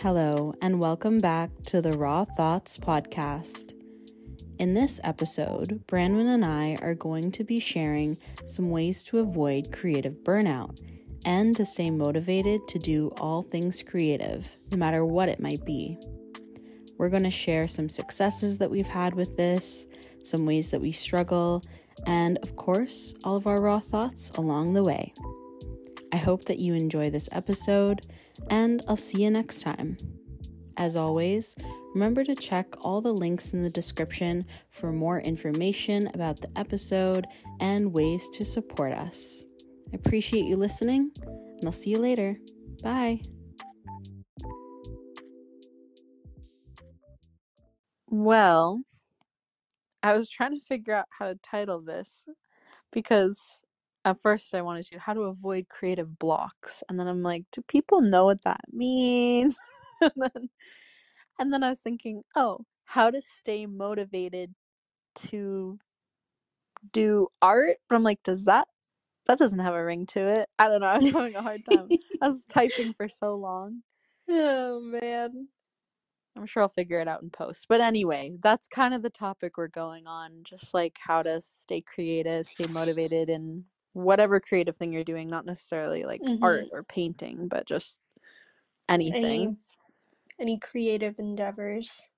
Hello, and welcome back to the Raw Thoughts podcast. In this episode, Branwen and I are going to be sharing some ways to avoid creative burnout and to stay motivated to do all things creative, no matter what it might be. We're going to share some successes that we've had with this, some ways that we struggle, and of course, all of our raw thoughts along the way. I hope that you enjoy this episode, and I'll see you next time. As always, remember to check all the links in the description for more information about the episode and ways to support us. I appreciate you listening, and I'll see you later. Bye. Well, I was trying to figure out how to title this because at first I wanted to how to avoid creative blocks? And then I'm like do people know what that means? And then and then I was thinking oh how to stay motivated to do art? But I'm like does that that doesn't have a ring to it. I don't know I was having a hard time. I was typing for so long. Oh man. I'm sure I'll figure it out in post. But anyway, that's kind of the topic we're going on. Just like how to stay creative, stay motivated in whatever creative thing you're doing, not necessarily like Mhm. art or painting, but just anything. any any creative endeavors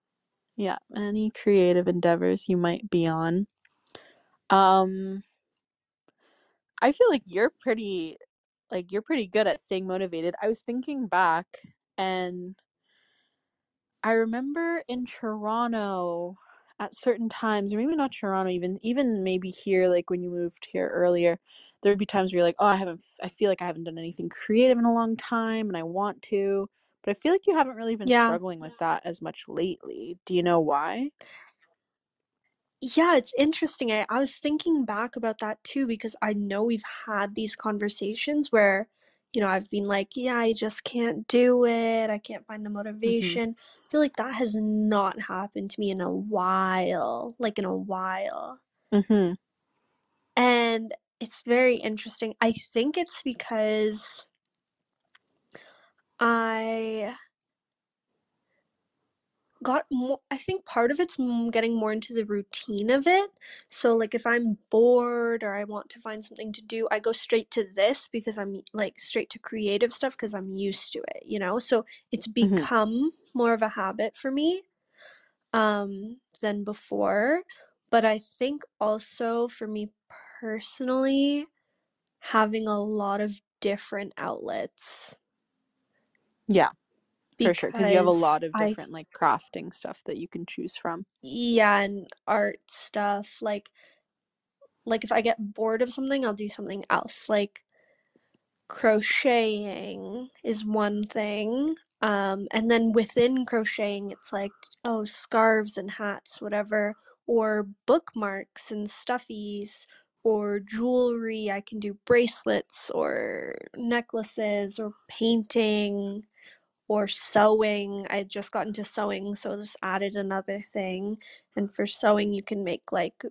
Yeah, any creative endeavors you might be on. Um I feel like you're pretty like you're pretty good at staying motivated. I was thinking back and I remember in Toronto at certain times, or maybe not Toronto, even even maybe here, like when you moved here earlier, there would be times where you're like, oh, I haven't, I feel like I haven't done anything creative in a long time, and I want to, but I feel like you haven't really been Yeah. struggling with that as much lately. Do you know why? yeah it's interesting I, I was thinking back about that too because i know we've had these conversations where you know i've been like yeah i just can't do it i can't find the motivation i feel like that has not happened to me in a while like in a while Mm-hmm. and it's very interesting. I think it's because i got more i think part of it's getting more into the routine of it. So like if i'm bored or i want to find something to do i go straight to this because i'm like straight to creative stuff because i'm used to it you know? So it's Mhm. become more of a habit for me um than before. But i think also for me personally having a lot of different outlets Yeah, for sure, because you have a lot of I different like crafting stuff that you can choose from. yeah and art stuff like like if i get bored of something i'll do something else like crocheting is one thing um and then within crocheting it's like oh scarves and hats whatever or bookmarks and stuffies or jewelry i can do bracelets or necklaces or painting or sewing. I just got into sewing, so I just added another thing. And for sewing, you can make like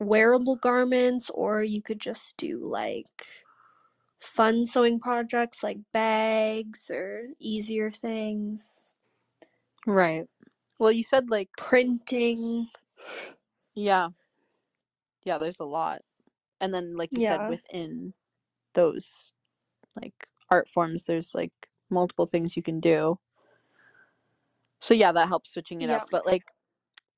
wearable garments, or you could just do like fun sewing projects like bags or easier things. Right. Well, you said like Printing. Yeah. Yeah, there's a lot. And then like you Yeah. said within those like art forms there's like multiple things you can do. So yeah, that helps switching it Yep. up. But like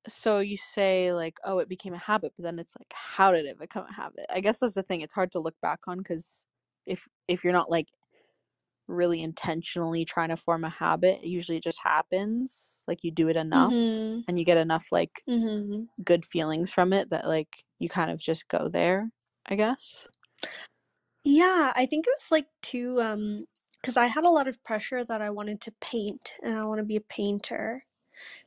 so you say like oh it became a habit, but then it's like how did it become a habit? I guess that's the thing. It's hard to look back on cuz if if you're not like really intentionally trying to form a habit, usually it usually just happens. Like you do it enough Mhm. and you get enough like Mhm. good feelings from it that like you kind of just go there, I guess. Yeah, I think it was like too um because I had a lot of pressure that I wanted to paint and I want to be a painter.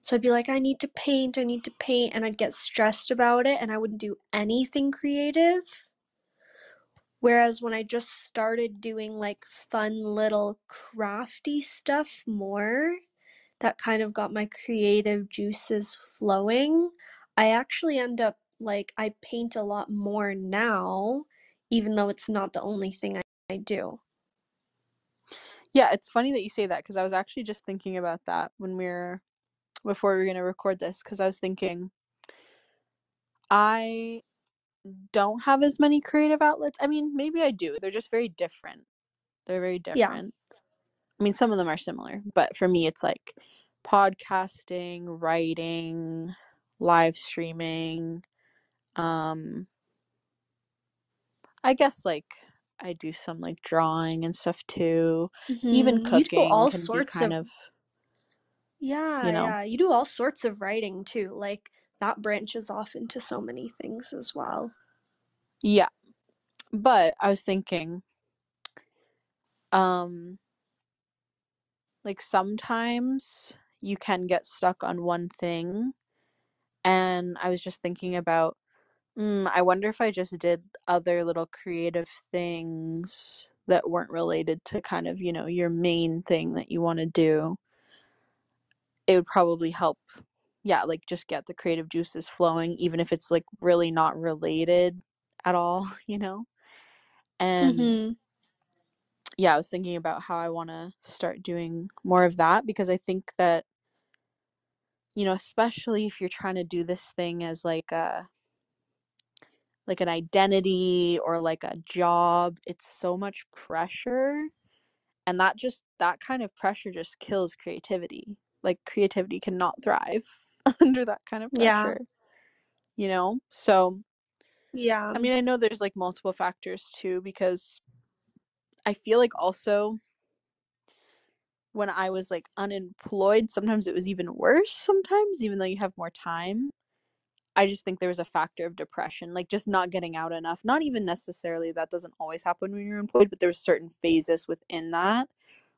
So I'd be like, I need to paint, I need to paint, and I'd get stressed about it and I wouldn't do anything creative. Whereas when I just started doing like fun little crafty stuff more, that kind of got my creative juices flowing. I actually end up like, I paint a lot more now, even though it's not the only thing I, I do. Yeah, it's funny that you say that because I was actually just thinking about that when we were before we were going to record this because I was thinking I don't have as many creative outlets. I mean, maybe I do. They're just very different. They're very different. Yeah. different. I mean, some of them are similar, but for me, it's like podcasting, writing, live streaming. Um, I guess like I do some like drawing and stuff too. Even Mhm. You do cooking all sorts kind of of, Yeah, you know, yeah. You do all sorts of writing too. Like that branches off into so many things as well. yeah. But I was thinking, um, like sometimes you can get stuck on one thing. And I was just thinking about, mm, I wonder if I just did other little creative things that weren't related to kind of, you know, your main thing that you want to do. It would probably help, yeah, like just get the creative juices flowing, even if it's like really not related at all, you know? And Mhm. yeah, I was thinking about how I want to start doing more of that because I think that you know, especially if you're trying to do this thing as like a like an identity or like a job, it's so much pressure and that just that kind of pressure just kills creativity. Like creativity cannot thrive under that kind of Yeah. pressure. You know? So, Yeah. I mean, I know there's like multiple factors too because I feel like also when I was like unemployed, sometimes it was even worse sometimes even though you have more time. I just think there was a factor of depression, like just not getting out enough. Not even necessarily that doesn't always happen when you're employed, but there's certain phases within that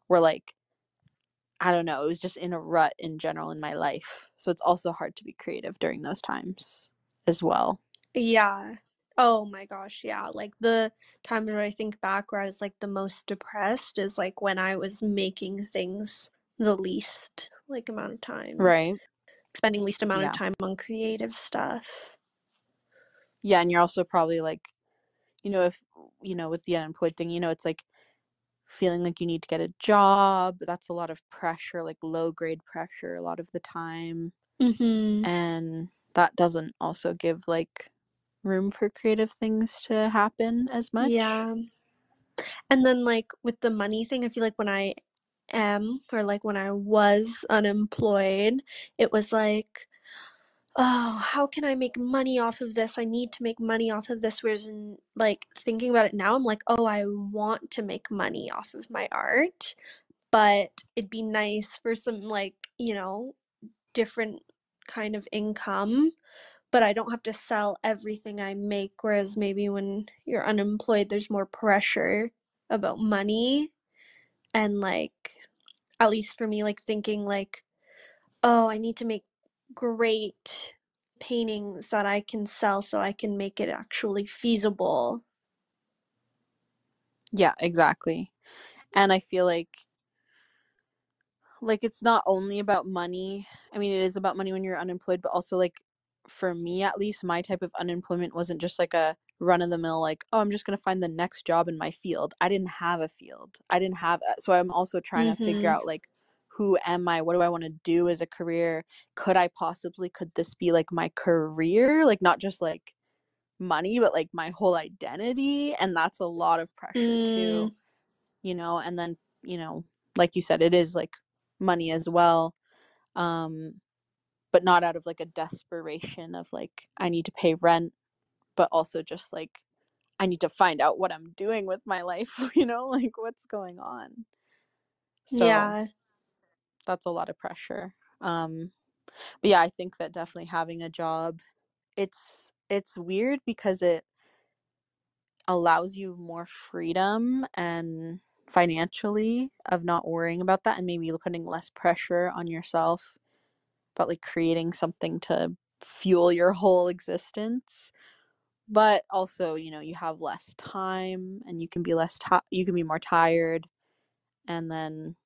where like I don't know, it was just in a rut in general in my life. So it's also hard to be creative during those times as well. Yeah. Oh my gosh, yeah. Like the times where I think back where I was like the most depressed is like when I was making things the least like amount of time. Right. Spending least amount Yeah. of time on creative stuff. Yeah, and you're also probably like you know if you know with the unemployed thing, you know it's like feeling like you need to get a job. That's a lot of pressure, like low grade pressure a lot of the time. Mhm. and that doesn't also give like room for creative things to happen as much. Yeah. And then like with the money thing, I feel like when I am or like when I was unemployed, it was like, oh, how can I make money off of this? I need to make money off of this. Whereas in like thinking about it now, I'm like, oh, I want to make money off of my art, but it'd be nice for some like, you know, different kind of income. But I don't have to sell everything I make. Whereas maybe when you're unemployed, there's more pressure about money and like at least for me like thinking like oh i need to make great paintings that i can sell so i can make it actually feasible Yeah, exactly. And I feel like like it's not only about money. I mean, it is about money when you're unemployed, but also like for me at least, my type of unemployment wasn't just like a run of the mill like, oh, I'm just going to find the next job in my field. I didn't have a field. I didn't have so I'm also trying to figure Mhm. out like who am I? What do I want to do as a career? Could I possibly could this be like my career? Like not just like money, but like my whole identity, and that's a lot of pressure too, Mm, you know, and then, you know, like you said it is like money as well. Um but not out of like a desperation of like I need to pay rent, but also just like I need to find out what I'm doing with my life, you know, like what's going on. So yeah that's a lot of pressure. Um but yeah, I think that definitely having a job it's it's weird because it allows you more freedom and financially of not worrying about that and maybe putting less pressure on yourself but like creating something to fuel your whole existence but also you know you have less time and you can be less ti you can be more tired and then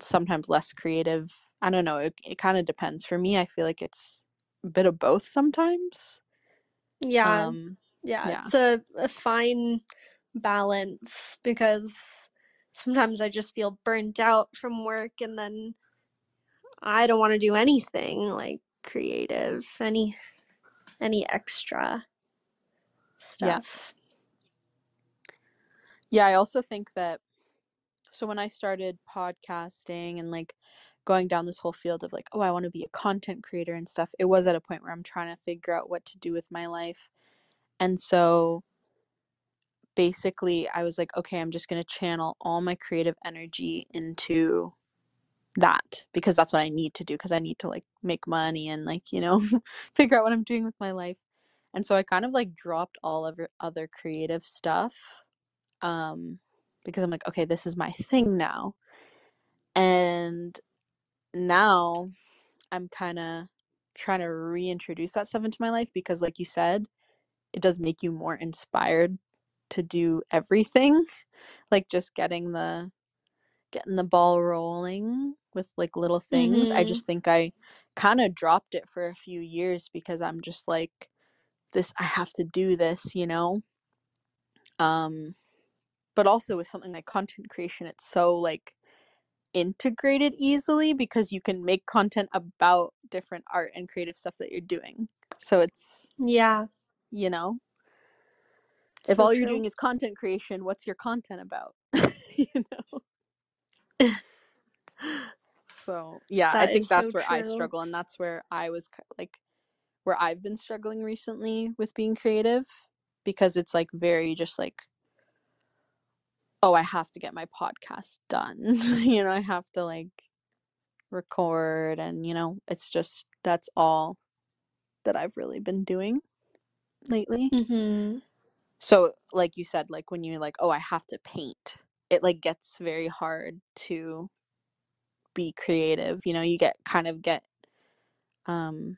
sometimes less creative. I don't know it, it kind of depends. For me i feel like it's a bit of both sometimes. Yeah. Um yeah yeah. it's a, a fine balance because sometimes I just feel burnt out from work and then I don't want to do anything like creative, any any extra stuff. Yeah, I also think that so when I started podcasting and like going down this whole field of like, oh, I want to be a content creator and stuff, it was at a point where I'm trying to figure out what to do with my life. And so basically, I was like, okay, I'm just going to channel all my creative energy into that because that's what I need to do because I need to like make money and like, you know, figure out what I'm doing with my life. And so I kind of like dropped all of other creative stuff um because I'm like, okay, this is my thing now. And now I'm kind of trying to reintroduce that stuff into my life because like you said, it does make you more inspired to do everything. Like just getting the getting the ball rolling with like little things. I Mhm. just think I kind of dropped it for a few years because I'm just like this I have to do this, you know. Um but also with something like content creation it's so like integrated easily because you can make content about different art and creative stuff that you're doing. So it's Yeah. you know, if So all you're doing is content creation, what's your content about? you know. So, yeah, I think is so that's where I struggle and that's where I was like where I've been struggling recently with being creative because it's like very just like oh, I have to get my podcast done. you know, I have to like record and you know, it's just that's all that I've really been doing lately. Mhm. So, like you said, like when you're like, oh, I have to paint, it like gets very hard to be creative. You know, you get kind of get um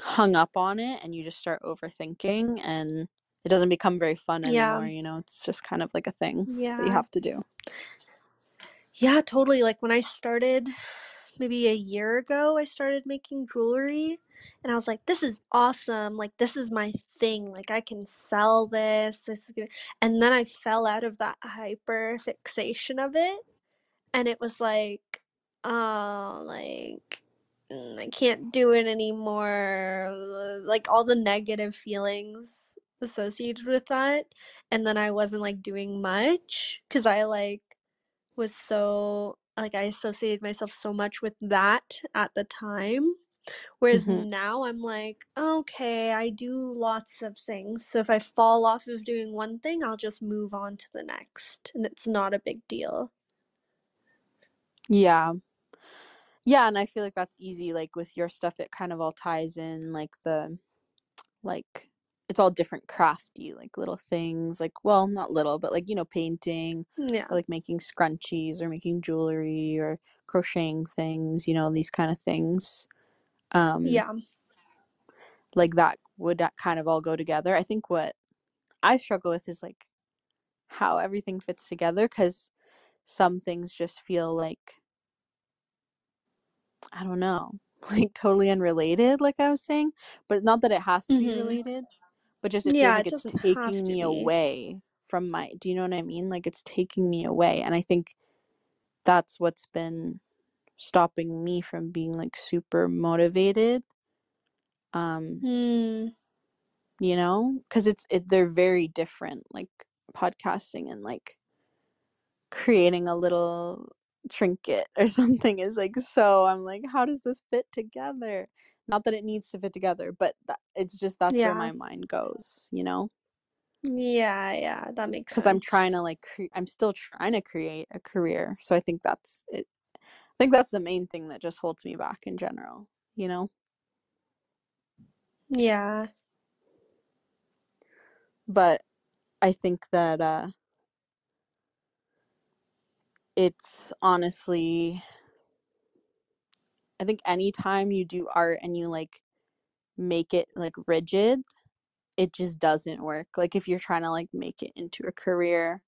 hung up on it and you just start overthinking and it doesn't become very fun Yeah. anymore, you know. It's just kind of like a thing that you have to do. Yeah, totally. Like when I started maybe a year ago, I started making jewelry and I was like, this is awesome. Like this is my thing. Like I can sell this. This is good. And then I fell out of that hyper fixation of it and it was like, oh, like I can't do it anymore. Like all the negative feelings associated with that. And then I wasn't like doing much because I like was so like I associated myself so much with that at the time. Whereas Mhm. now I'm like, okay, I do lots of things. So if I fall off of doing one thing, I'll just move on to the next. And it's not a big deal. Yeah. Yeah, and I feel like that's easy like with your stuff it kind of all ties in like the like it's all different crafty like little things like well not little but like you know painting Yeah. or like making scrunchies or making jewelry or crocheting things you know these kind of things um Yeah. like that would that kind of all go together i think what i struggle with is like how everything fits together because some things just feel like i don't know like totally unrelated like i was saying but not that it has to be Mhm. related but just it feels Yeah, like it it's taking me be. away from my do you know what i mean like it's taking me away and i think that's what's been stopping me from being like super motivated um Hmm. you know because it's it, they're very different like podcasting and like creating a little trinket or something is like so i'm like how does this fit together not that it needs to fit together but that, it's just that's where my mind goes you know Yeah, yeah, that makes sense. because i'm trying to like cre- i'm still trying to create a career so i think that's it i think that's the main thing that just holds me back in general you know Yeah. but i think that uh it's honestly i think anytime you do art and you like make it like rigid it just doesn't work like if you're trying to like make it into a career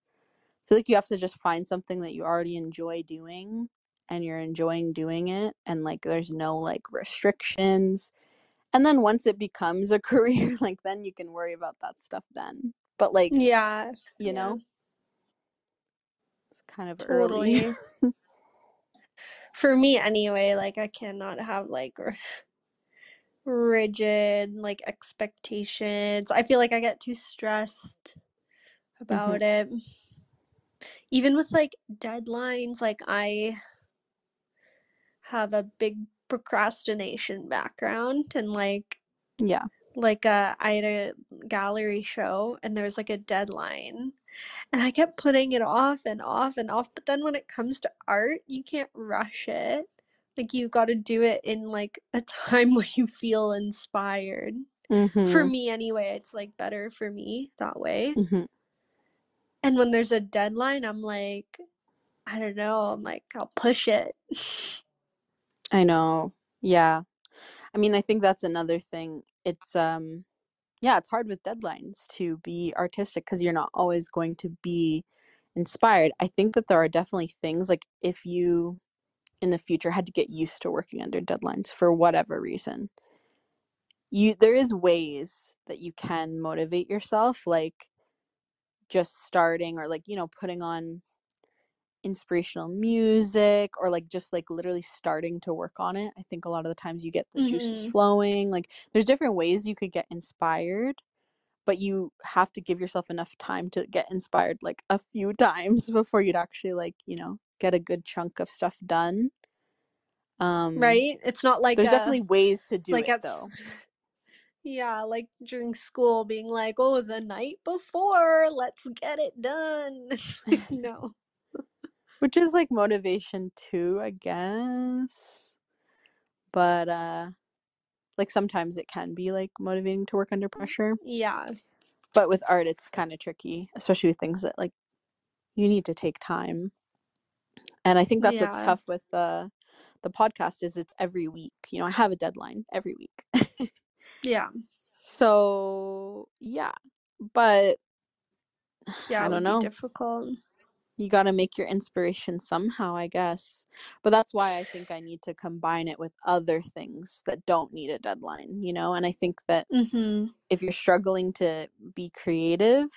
i feel like you have to just find something that you already enjoy doing and you're enjoying doing it and like there's no like restrictions and then once it becomes a career like then you can worry about that stuff then but like Yeah. you Yeah. know It's kind of early. Totally. For me, anyway, like I cannot have like r- rigid like expectations. I feel like I get too stressed about it. Even with like deadlines, like I have a big procrastination background and like Yeah. like uh, I had a gallery show and there was like a deadline and I kept putting it off and off and off but then when it comes to art you can't rush it like you've got to do it in like a time where you feel inspired for Mhm. me anyway it's like better for me that way Mhm. and when there's a deadline I'm like I don't know I'm like I'll push it I know. Yeah. I mean, I think that's another thing. It's um yeah, it's hard with deadlines to be artistic because you're not always going to be inspired. I think that there are definitely things like if you in the future had to get used to working under deadlines for whatever reason. You there is ways that you can motivate yourself like just starting or like, you know, putting on inspirational music or like just like literally starting to work on it. I think a lot of the times you get the juices Mhm. flowing. Like there's different ways you could get inspired, but you have to give yourself enough time to get inspired like a few times before you'd actually like, you know, get a good chunk of stuff done. Um right it's not like there's a definitely ways to do like it though. yeah like during school being like oh the night before let's get it done no Which is like motivation too, I guess. But uh like sometimes it can be like motivating to work under pressure. yeah. But with art it's kind of tricky especially with things that like you need to take time. And i think that's what's tough with the the podcast is it's every week you know i have a deadline every week. Yeah. So yeah but yeah i don't know. difficult you got to make your inspiration somehow i guess but that's why i think i need to combine it with other things that don't need a deadline you know and i think that mm-hmm if you're struggling to be creative,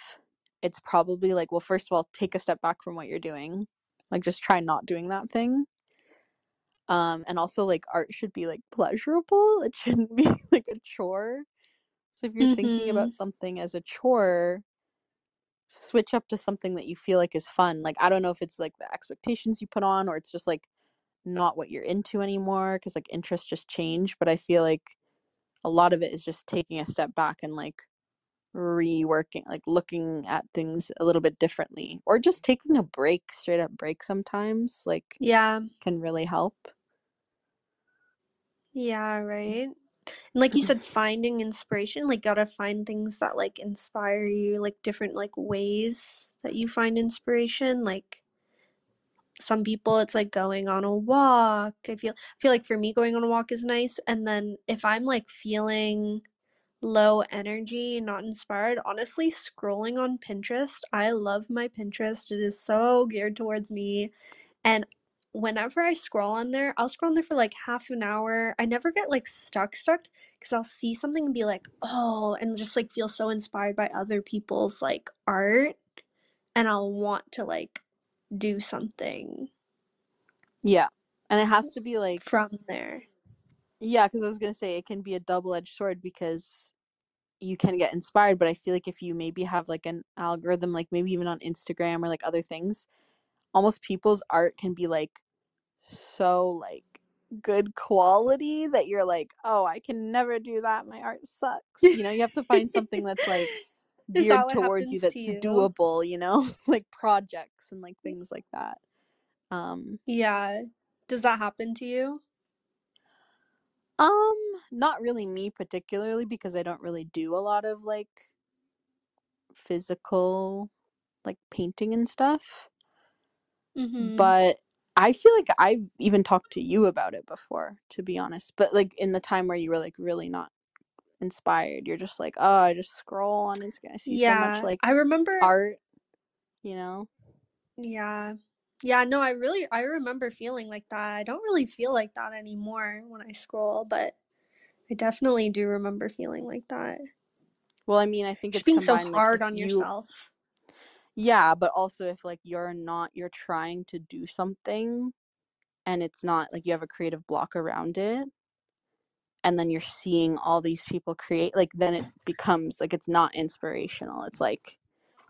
it's probably like, well, first of all, take a step back from what you're doing. Like just try not doing that thing. Um, and also like art should be like pleasurable. It shouldn't be like a chore. So if you're thinking mm-hmm about something as a chore, switch up to something that you feel like is fun. Like I don't know if it's like the expectations you put on or it's just like not what you're into anymore because like interests just change, but I feel like a lot of it is just taking a step back and like reworking like looking at things a little bit differently or just taking a break straight up break sometimes like yeah can really help yeah right and like you said finding inspiration like gotta find things that like inspire you like different like ways that you find inspiration like some people it's like going on a walk i feel I feel like for me going on a walk is nice and then if i'm like feeling low energy not inspired honestly scrolling on pinterest i love my pinterest it is so geared towards me and whenever i scroll on there i'll scroll on there for like half an hour i never get like stuck stuck because i'll see something and be like oh and just like feel so inspired by other people's like art and i'll want to like do something yeah and it has to be like from there. yeah because i was gonna say it can be a double-edged sword because you can get inspired but i feel like if you maybe have like an algorithm like maybe even on instagram or like other things almost people's art can be like so like good quality that you're like oh i can never do that my art sucks you know you have to find something that's like geared that towards you that's to you? doable you know like projects and like things like that um Yeah. Does that happen to you? um not really me particularly because i don't really do a lot of like physical like painting and stuff Mm-hmm. but I feel like I've even talked to you about it before, to be honest. But like in the time where you were like really not inspired, you're just like, oh, I just scroll on Instagram. I see so much Yeah. like I remember art, you know? Yeah. Yeah, no, I really I remember feeling like that. I don't really feel like that anymore when I scroll, but I definitely do remember feeling like that. Well, I mean, I think Just it's being so combined. Like hard if on you, yourself. Yeah, but also if like you're not you're trying to do something and it's not like you have a creative block around it and then you're seeing all these people create like then it becomes like it's not inspirational. It's like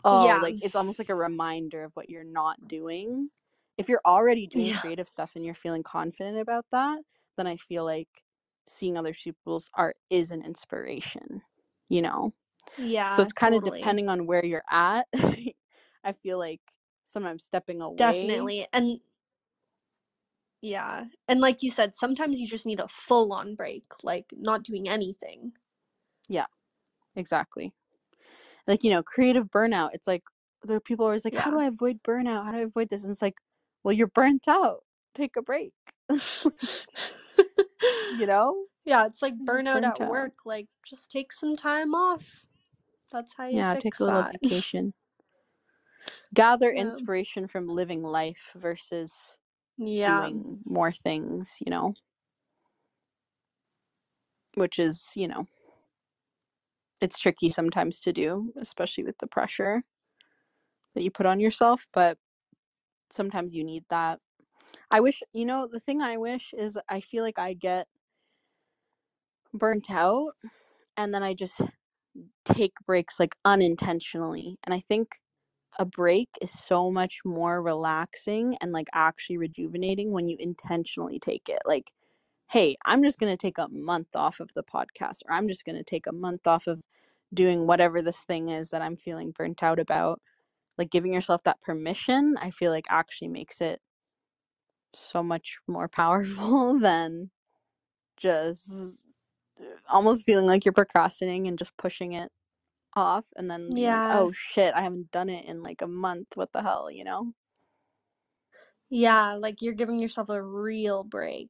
oh, Yeah. like it's almost like a reminder of what you're not doing. If you're already doing Yeah. creative stuff and you're feeling confident about that, then I feel like seeing other people's art is an inspiration, you know? Yeah. so it's kind of totally. depending on where you're at. I feel like sometimes stepping away. Definitely. And yeah. And like you said, sometimes you just need a full on break, like not doing anything. Yeah. Exactly. Like, you know, creative burnout. It's like there are people always like, how do I avoid burnout? How do I avoid this? And it's like, well, you're burnt out. Take a break. you know? yeah, it's like burnout burnt at out. work. Like just take some time off. That's how you Yeah, take a little that. vacation. Gather Yeah. inspiration from living life versus yeah. doing more things, you know? Which is, you know, it's tricky sometimes to do, especially with the pressure that you put on yourself, but sometimes you need that. I wish, you know, the thing I wish is I feel like I get burnt out and then I just take breaks like unintentionally. And I think a break is so much more relaxing and like actually rejuvenating when you intentionally take it. Like, hey, I'm just going to take a month off of the podcast, or I'm just going to take a month off of doing whatever this thing is that I'm feeling burnt out about. Like, giving yourself that permission, I feel like actually makes it so much more powerful than just uh, almost feeling like you're procrastinating and just pushing it off and then being like, Yeah. oh shit, I haven't done it in like a month. What the hell, you know? Yeah, like you're giving yourself a real break.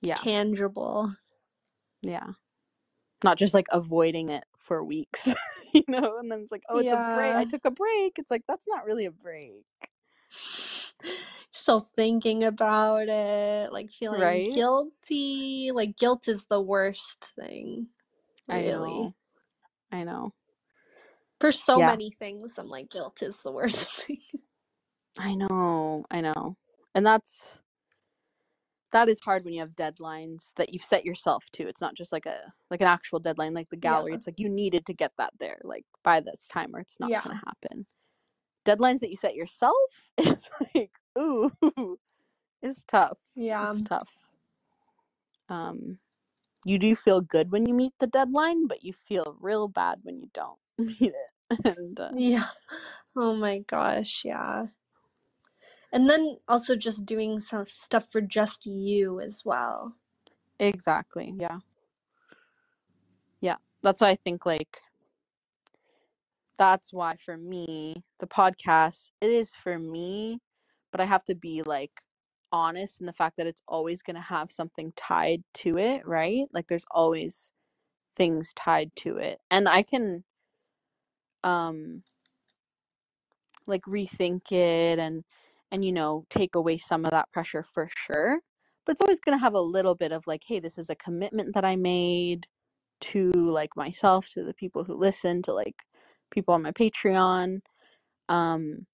Yeah. Tangible. Yeah. Not just like avoiding it for weeks, you know? And then it's like, oh, it's a break. I took a break. It's like, that's not really a break, Still thinking about it, like feeling right? guilty. Like guilt is the worst thing. I Really. I know. For so Yeah. many things, I'm like guilt is the worst thing. I know. I know. And that's that is hard when you have deadlines that you've set yourself to. It's not just like a like an actual deadline like the gallery. Yeah. It's like you needed to get that there like by this time or it's not Yeah. going to happen. Deadlines that you set yourself is like ooh, it's tough. Yeah. It's tough. Um you do feel good when you meet the deadline, but you feel real bad when you don't meet it. And uh, Yeah. Oh my gosh, yeah. And then also just doing some stuff for just you as well. exactly. Yeah. Yeah. That's why I think like that's why for me the podcast it is for me but i have to be like honest in the fact that it's always going to have something tied to it right? Like there's always things tied to it and i can um like rethink it and and you know take away some of that pressure for sure but it's always going to have a little bit of like hey this is a commitment that i made to like myself to the people who listen to like people on my patreon um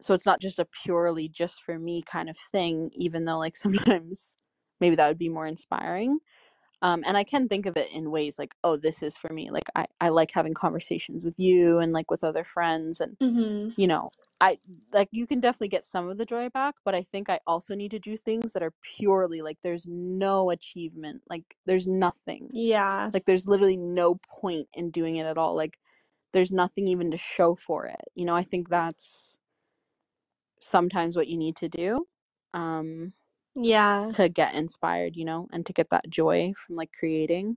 so it's not just a purely just for me kind of thing even though like sometimes maybe that would be more inspiring um, and i can think of it in ways like oh this is for me like I, I like having conversations with you and like with other friends and Mm-hmm. you know i like you can definitely get some of the joy back but i think i also need to do things that are purely like there's no achievement like there's nothing Yeah. like there's literally no point in doing it at all like there's nothing even to show for it you know i think that's sometimes what you need to do um Yeah. to get inspired you know and to get that joy from like creating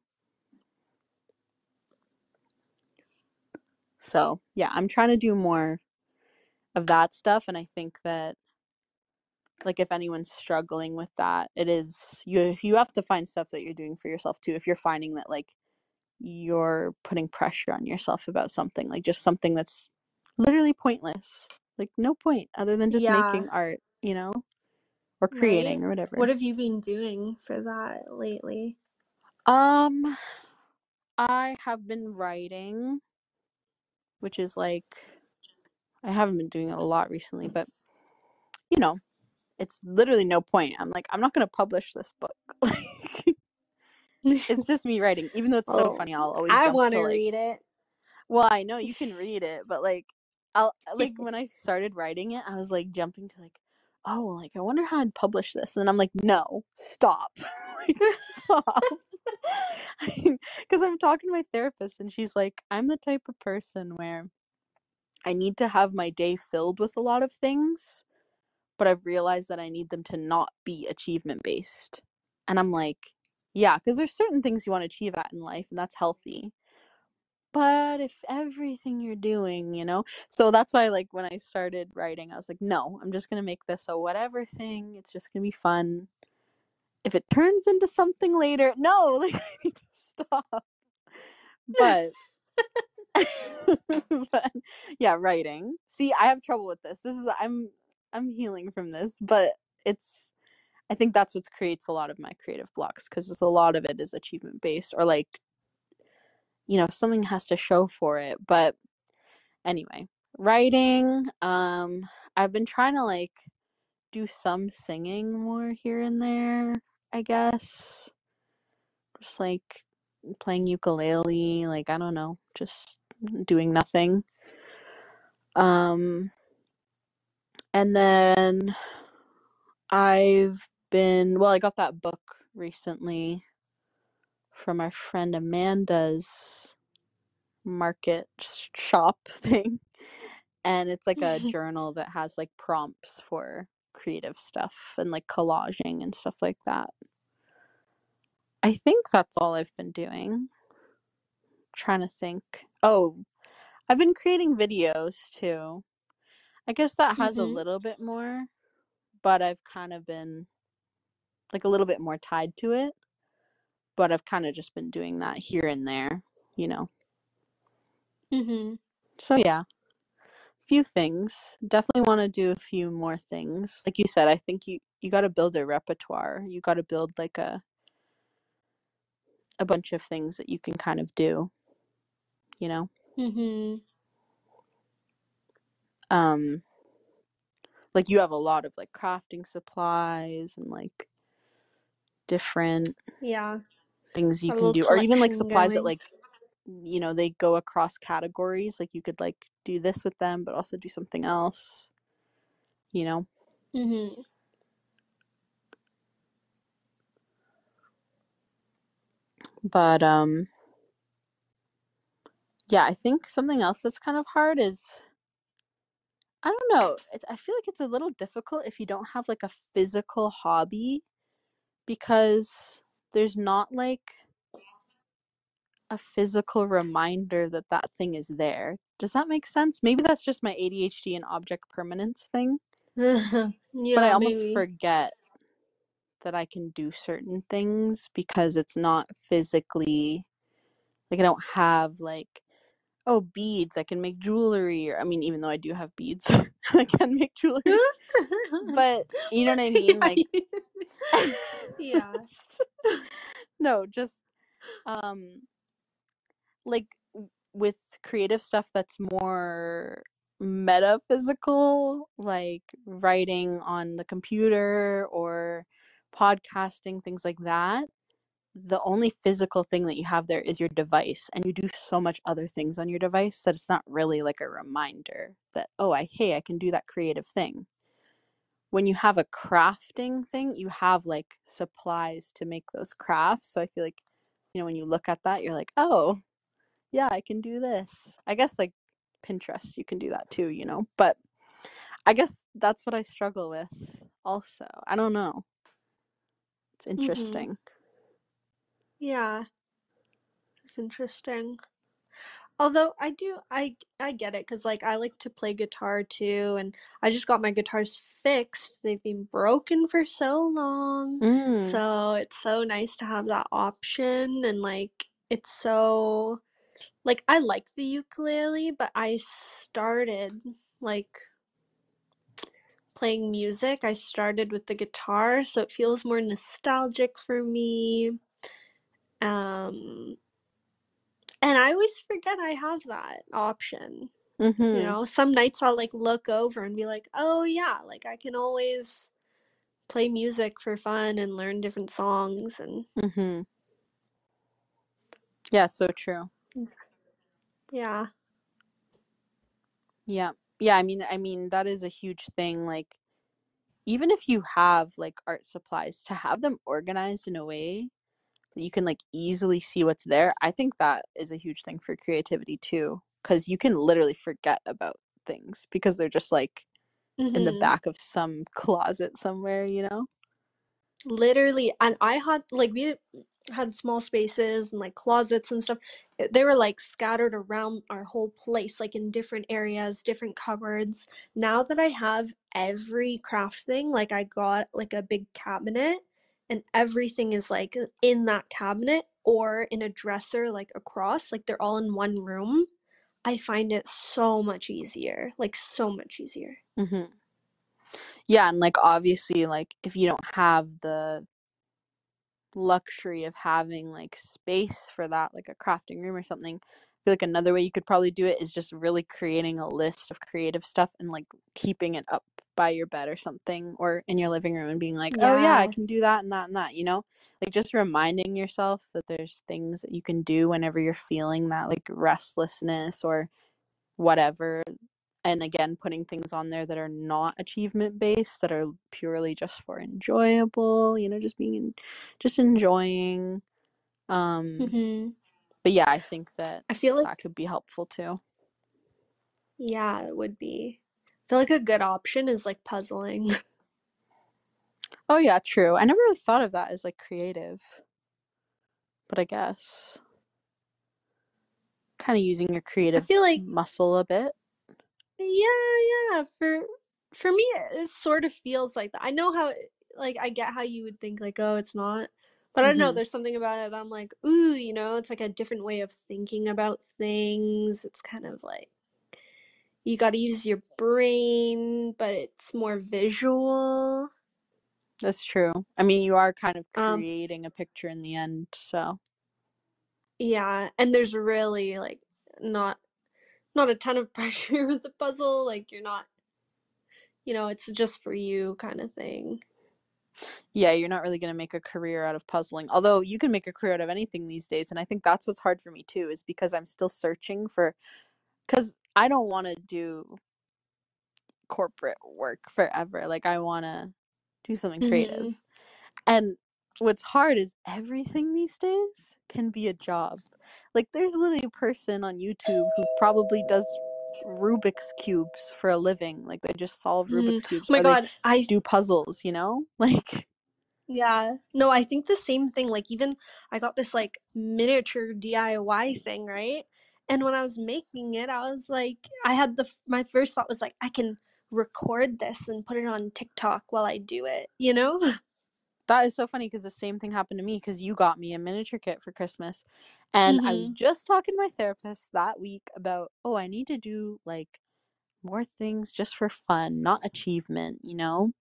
so yeah i'm trying to do more of that stuff and i think that like if anyone's struggling with that it is you you have to find stuff that you're doing for yourself too if you're finding that like you're putting pressure on yourself about something like just something that's literally pointless like no point other than just Yeah. making art you know or Right? creating or whatever What have you been doing for that lately? um i have been writing which is like I haven't been doing it a lot recently, but you know, it's literally no point. I'm like, I'm not going to publish this book. Like, it's just me writing. Even though it's so Oh, funny, I'll always I want to to like, read it. well, I know you can read it, but like, I'll uh, like when I started writing it, I was like jumping to like, oh, like I wonder how I'd publish this, and I'm like, no, stop, like, stop, because I'm talking to my therapist, and she's like, I'm the type of person where I need to have my day filled with a lot of things, but I've realized that I need them to not be achievement based. And I'm like, yeah, because there's certain things you want to achieve at in life, and that's healthy. But if everything you're doing, you know, so that's why, like, when I started writing, I was like, no, I'm just gonna make this a whatever thing. It's just gonna be fun. If it turns into something later, no, like, I need to stop. But but yeah, writing. See, I have trouble with this. This is I'm I'm healing from this, but it's I think that's what creates a lot of my creative blocks because it's a lot of it is achievement based or like you know, something has to show for it. But anyway, writing, um I've been trying to like do some singing more here and there, I guess. Just like playing ukulele, like I don't know, just doing nothing. Um and then I've been well, I got that book recently from our friend Amanda's market sh- shop thing. And it's like a journal that has like prompts for creative stuff and like collaging and stuff like that. I think that's all I've been doing. trying to think. Oh, I've been creating videos too. I guess that has a Mhm. little bit more, but I've kind of been like a little bit more tied to it. But I've kind of just been doing that here and there, you know. Mhm. So yeah, few things. Definitely want to do a few more things. Like you said, I think you you got to build a repertoire. You got to build like a a bunch of things that you can kind of do, you know. Mhm. Um like you have a lot of like crafting supplies and like different Yeah. Things you A can do or even like supplies that like you know they go across categories like you could like do this with them but also do something else you know Mhm. but um yeah i think something else that's kind of hard is i don't know it's, i feel like it's a little difficult if you don't have like a physical hobby because there's not like a physical reminder that that thing is there. Does that make sense? Maybe that's just my adhd and object permanence thing. Yeah, but i almost maybe. forget that I can do certain things because it's not physically like I don't have like oh beads I can make jewelry or I mean even though I do have beads I can make jewelry. But you know what I mean? Like yeah. no just um like with creative stuff that's more metaphysical like writing on the computer or podcasting things like that the only physical thing that you have there is your device and you do so much other things on your device that it's not really like a reminder that oh i hey i can do that creative thing. When you have a crafting thing you have like supplies to make those crafts so i feel like you know when you look at that you're like oh yeah i can do this. I guess like pinterest you can do that too you know but i guess that's what i struggle with also i don't know. It's Mhm. interesting Yeah. It's interesting. Although I do I I get it cuz like I like to play guitar too and I just got my guitars fixed. They've been broken for so long. mm. So it's so nice to have that option and like it's so like I like the ukulele, but I started like playing music. I started with the guitar, so it feels more nostalgic for me. Um and I always forget I have that option. Mm-hmm. You know, some nights I'll like look over and be like, "Oh yeah, like I can always play music for fun and learn different songs and Mm-hmm. Yeah, so true. yeah. Yeah. Yeah, I mean I mean that is a huge thing like even if you have like art supplies to have them organized in a way you can like easily see what's there, I think that is a huge thing for creativity too cuz you can literally forget about things because they're just like in the Mhm. back of some closet somewhere, you know? Literally, and I had like we had small spaces and like closets and stuff. Eh, They were like scattered around our whole place, like in different areas, different cupboards. Now that I have every craft thing, like I got like a big cabinet and everything is like in that cabinet or in a dresser like across, like they're all in one room. I find it so much easier, like so much easier. Mhm. Yeah, and like obviously like if you don't have the luxury of having like space for that like a crafting room or something I feel like another way you could probably do it is just really creating a list of creative stuff and like keeping it up by your bed or something or in your living room and being like oh yeah I can do that and that and that you know? Like just reminding yourself that there's things that you can do whenever you're feeling that like restlessness or whatever and again putting things on there that are not achievement based that are purely just for enjoyable you know just being just enjoying um hmm but yeah i think that I feel like that could be helpful too. Yeah, it would be. I feel like a good option is like puzzling. oh yeah true i never really thought of that as like creative but i guess kind of using your I creative feel like muscle a bit yeah, yeah, for for me it, sort of feels like that. I know how like I get how you would think like, oh, it's not. But I don't know, hmm there's something about it that I'm like, ooh, you know, it's like a different way of thinking about things. It's kind of like you got to use your brain, but it's more visual. that's true i mean you are kind of Um, creating a picture in the end so yeah, and there's really like not not a ton of pressure with the puzzle. Like you're not, you know, it's just for you kind of thing. yeah, you're not really going to make a career out of puzzling. Although you can make a career out of anything these days. And I think that's what's hard for me too, is because I'm still searching for, because I don't want to do corporate work forever. Like, I want to do something creative. Mhm. And what's hard is everything these days can be a job. Like, there's literally a person on YouTube who probably does Rubik's Cubes for a living. Like, they just solve Mm. Rubik's Cubes Oh my god, I do puzzles, you know? Like, yeah. No, I think the same thing. Like even I got this like miniature DIY thing, right? And when I was making it, I was like, I had the my first thought was like, I can record this and put it on TikTok while I do it, you know? That is so funny because the same thing happened to me because you got me a miniature kit for Christmas. And I was Mhm. just talking to my therapist that week about, oh, I need to do like more things just for fun, not achievement, you know?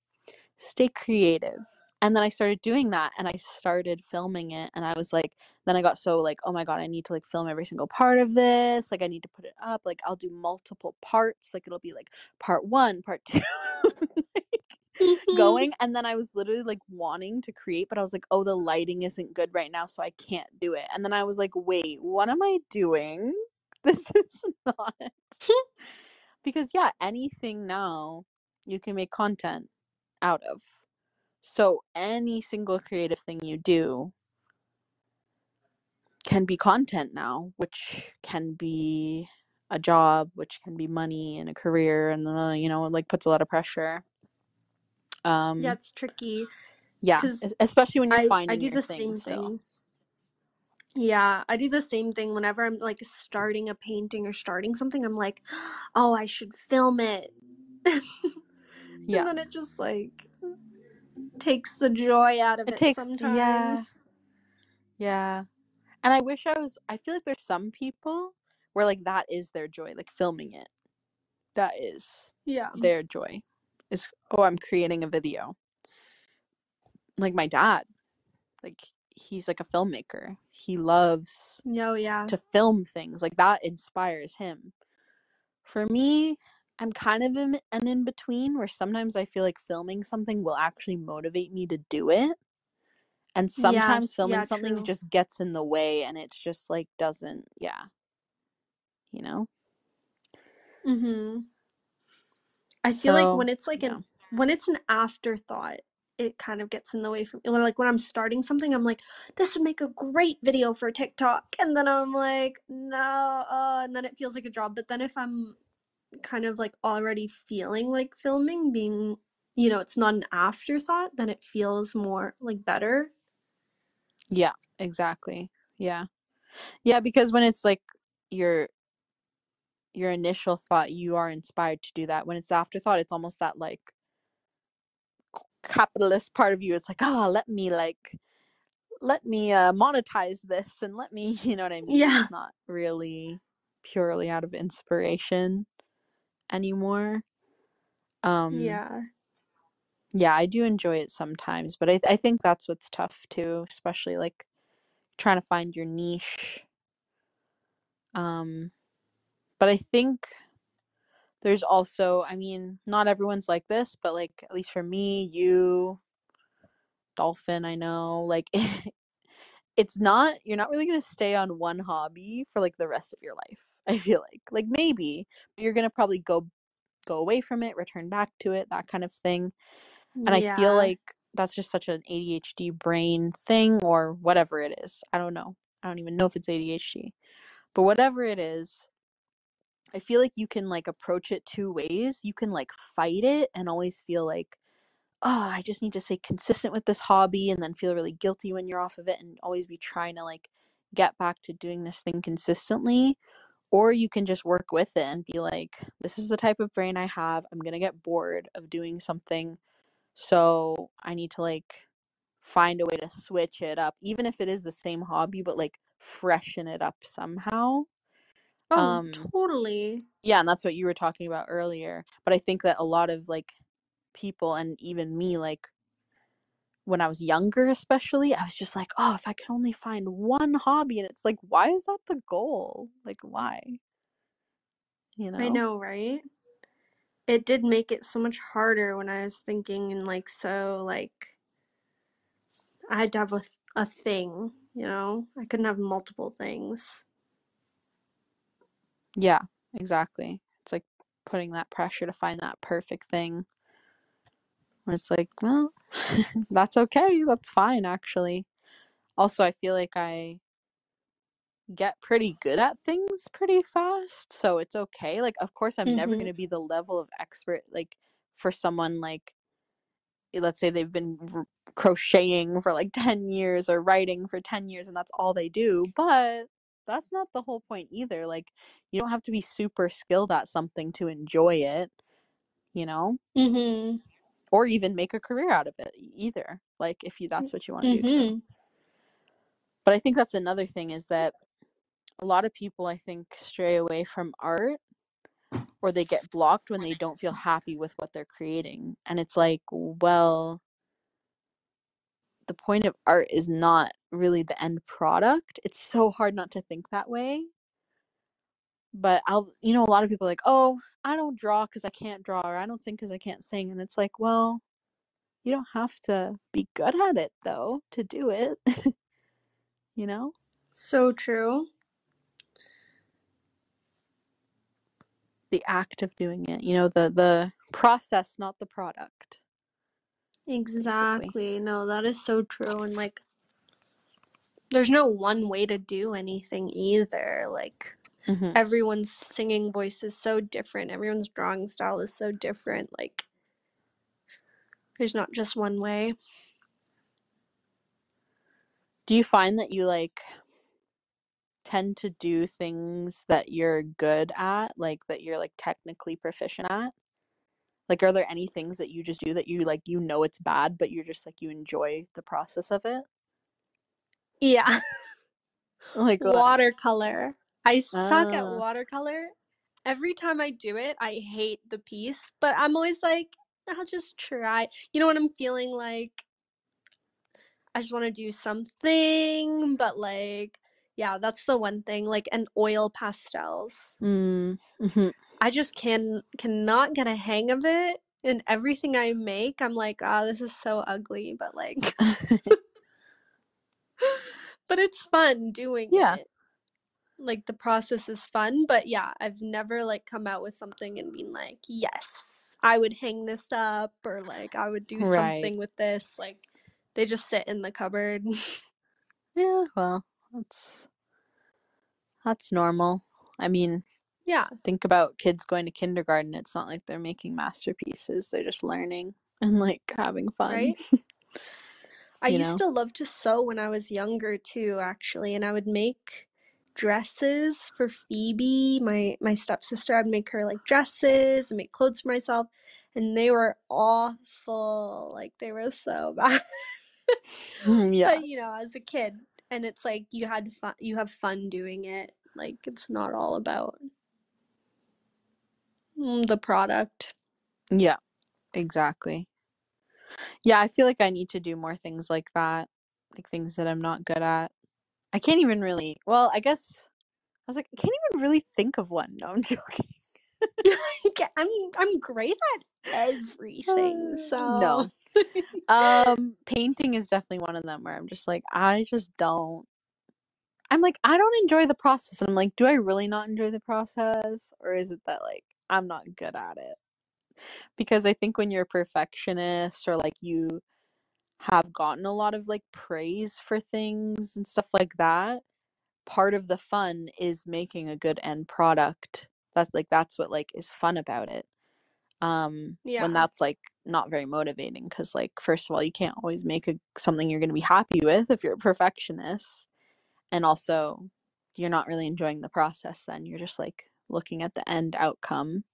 Stay creative. And then I started doing that and I started filming it and I was like then I got so like, oh my god, I need to like film every single part of this. Like I need to put it up. Like I'll do multiple parts. Like it'll be like part 1, part 2. Mhm. going and then I was literally like wanting to create but I was like oh the lighting isn't good right now so I can't do it and then I was like wait what am I doing this is not because yeah anything now you can make content out of so any single creative thing you do can be content now which can be a job which can be money and a career and then you know it like puts a lot of pressure um Yeah, it's tricky yeah es- especially when you're I I finding do your the thing same still thing. Yeah, I do the same thing whenever I'm like starting a painting or starting something. I'm like, oh, I should film it. Yeah. And then it just like takes the joy out of It it takes yeah, sometimes. yeah. And I wish I was I feel like there's some people where like that is their joy, like filming it. That is Yeah. their joy. Is oh, I'm creating a video. Like my dad. Like he's like a filmmaker. He loves No, yeah. to film things. Like that inspires him. For me, I'm kind of in, an in between where sometimes I feel like filming something will actually motivate me to do it. And sometimes Yes, filming yeah, something true. just gets in the way and it's just like doesn't, yeah. You know? Mhm. I feel like when it's like yeah. an when it's an afterthought, it kind of gets in the way from when like when I'm starting something, I'm like, this would make a great video for TikTok, and then I'm like, no, uh, and then it feels like a job. But then if I'm kind of like already feeling like filming, being you know, it's not an afterthought, then it feels more like better. Yeah, exactly. Yeah. Yeah, because when it's like your your initial thought, you are inspired to do that. When it's the afterthought, it's almost that like capitalist part of you. It's like, oh, let me like let me uh monetize this and let me, you know what I mean? Yeah. It's not really purely out of inspiration anymore. Um Yeah. yeah, I do enjoy it sometimes, but I I think that's what's tough too, especially like trying to find your niche. Um but I think there's also, I mean, not everyone's like this, but like at least for me, you, Dolphin, I know, like it's not you're not really going to stay on one hobby for like the rest of your life. I feel like. Like maybe, but you're going to probably go go away from it, return back to it, that kind of thing. And I feel like that's just such an ADHD brain thing or whatever it is. I don't know. I don't even know if it's ADHD. But whatever it is, I feel like you can like approach it two ways. You can like fight it and always feel like, oh, I just need to stay consistent with this hobby and then feel really guilty when you're off of it and always be trying to like get back to doing this thing consistently. Or you can just work with it and be like, this is the type of brain I have. I'm going to get bored of doing something. So I need to like find a way to switch it up, even if it is the same hobby, but like freshen it up somehow. Oh, Um, totally. yeah, and that's what you were talking about earlier. But I think that a lot of like people and even me, like when I was younger, especially, I was just like, oh, if I could only find one hobby. And it's like, why is that the goal? Like, why? You know? I know, right? It did make it so much harder when I was thinking and like so like I had to have a, a thing, you know? I couldn't have multiple things. Yeah, exactly. It's like putting that pressure to find that perfect thing. It's like, well, that's okay. That's fine, actually. Also, I feel like I get pretty good at things pretty fast, so it's okay. Like, of course, I'm never Mhm. going to be the level of expert, like, for someone like, let's say they've been r- crocheting for like 10 years or writing for 10 years and that's all they do, but that's not the whole point either. Like, you don't have to be super skilled at something to enjoy it, you know? Mhm. Or even make a career out of it either. Like, if you that's what you want to do too. Mhm. But I think that's another thing is that a lot of people I think stray away from art or they get blocked when they don't feel happy with what they're creating. And it's like, well, the point of art is not really the end product. It's so hard not to think that way. But I'll, you know, a lot of people are like, oh, I don't draw because I can't draw, or I don't sing because I can't sing. And it's like, well, you don't have to be good at it though to do it. you know? So true. The act of doing it, you know, the the process, not the product. Exactly. No, that is so true and like there's no one way to do anything either. Like Mm-hmm. everyone's singing voice is so different. Everyone's drawing style is so different. Like there's not just one way. Do you find that you like tend to do things that you're good at, like that you're like technically proficient at? Like are there any things that you just do that you like you know it's bad, but you're just like you enjoy the process of it? Yeah. Like watercolor. I suck at Ah. watercolor. Every time I do it, I hate the piece, but I'm always like, I'll just try. You know what I'm feeling like? I just want to do something, but like, yeah, that's the one thing. Like, and oil pastels. Mm, mhm. I just can cannot get a hang of it. And everything I make, I'm like, ah, this is so ugly, but like but it's fun doing Yeah. it. Like the process is fun, but yeah, I've never like come out with something and been like, yes, I would hang this up or like I would do Right. something with this. Like they just sit in the cupboard. yeah, well, that's that's normal. I mean, yeah, think about kids going to kindergarten. It's not like they're making masterpieces. They're just learning and like having fun. right? I You used to love to sew when I was younger too, actually, and I would make dresses for Phoebe, my my stepsister. I'd make her like dresses and make clothes for myself, and they were awful. Like they were so bad. yeah. But you know, as a kid, and it's like you had fun. You have fun doing it. Like it's not all about mm, the product. Yeah. Exactly. Yeah, I feel like I need to do more things like that. Like things that I'm not good at. I can't even really well, I guess I was like, I can't even really think of one. No, I'm joking. I'm I'm great at everything. Uh, So no. Um, painting is definitely one of them where I'm just like, I just don't. I'm like, I don't enjoy the process. And I'm like, do I really not enjoy the process? Or is it that like I'm not good at it? Because I think when you're a perfectionist or like you have gotten a lot of like praise for things and stuff like that, part of the fun is making a good end product. That's like that's what like is fun about it. Um Yeah. when that's like not very motivating cuz like first of all, you can't always make a, something you're going to be happy with if you're a perfectionist. And also you're not really enjoying the process then. You're just like looking at the end outcome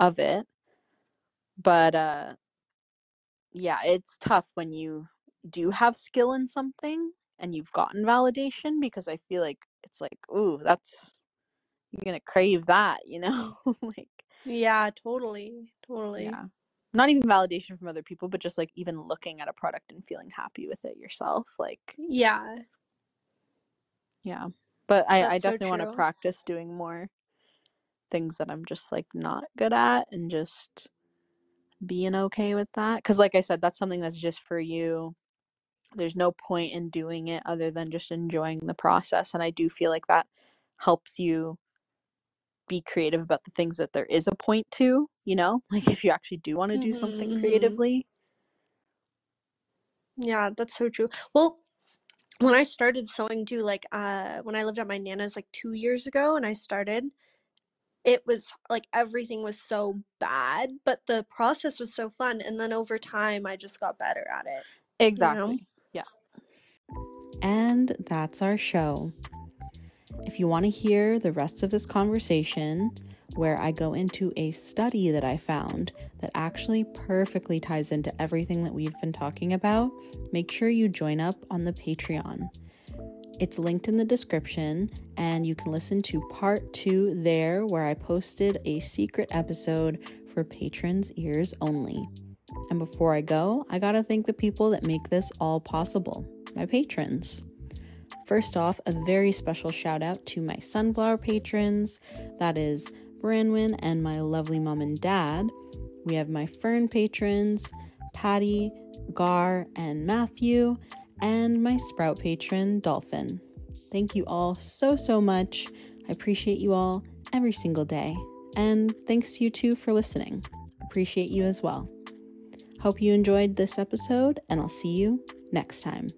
of it. But uh yeah, it's tough when you do have skill in something and you've gotten validation because I feel like it's like, ooh, that's you're gonna crave that, you know? like, Yeah, totally. Totally. yeah. Not even validation from other people, but just like even looking at a product and feeling happy with it yourself. Like, Yeah. yeah. But I, I That's so definitely want to practice doing more things that I'm just like not good at and just being okay with that. Because, like I said, that's something that's just for you. There's no point in doing it other than just enjoying the process. And I do feel like that helps you be creative about the things that there is a point to, you know? Like if you actually do want to do Mhm, something mhm. creatively. Yeah, that's so true. Well, when I started sewing too, like uh when I lived at my nana's like two years ago and I started, it was like everything was so bad, but the process was so fun. And then over time I just got better at it. Exactly. Yeah. And that's our show. If you want to hear the rest of this conversation, where I go into a study that I found that actually perfectly ties into everything that we've been talking about, make sure you join up on the Patreon. It's linked in the description, and you can listen to part two there, where I posted a secret episode for patrons' ears only. And before I go, I gotta thank the people that make this all possible my patrons. First off, a very special shout out to my sunflower patrons that is, Branwen and my lovely mom and dad. We have my fern patrons, Patty, Gar, and Matthew, and my sprout patron, Dolphin. Thank you all so, so much. I appreciate you all every single day. And thanks you too for listening. Appreciate you as well. Hope you enjoyed this episode, and I'll see you next time.